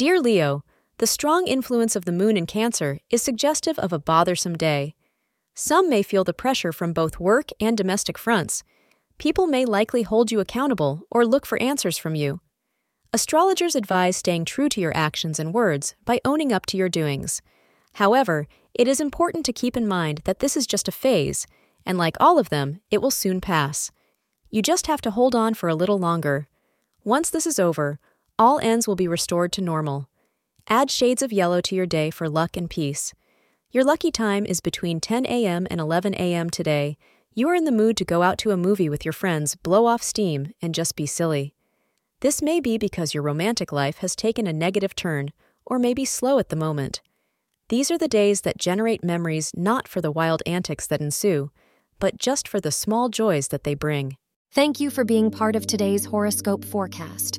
Dear Leo, the strong influence of the moon in Cancer is suggestive of a bothersome day. Some may feel the pressure from both work and domestic fronts. People may likely hold you accountable or look for answers from you. Astrologers advise staying true to your actions and words by owning up to your doings. However, it is important to keep in mind that this is just a phase, and like all of them, it will soon pass. You just have to hold on for a little longer. Once this is over, all ends will be restored to normal. Add shades of yellow to your day for luck and peace. Your lucky time is between 10 a.m. and 11 a.m. today. You are in the mood to go out to a movie with your friends, blow off steam, and just be silly. This may be because your romantic life has taken a negative turn, or may be slow at the moment. These are the days that generate memories not for the wild antics that ensue, but just for the small joys that they bring. Thank you for being part of today's horoscope forecast.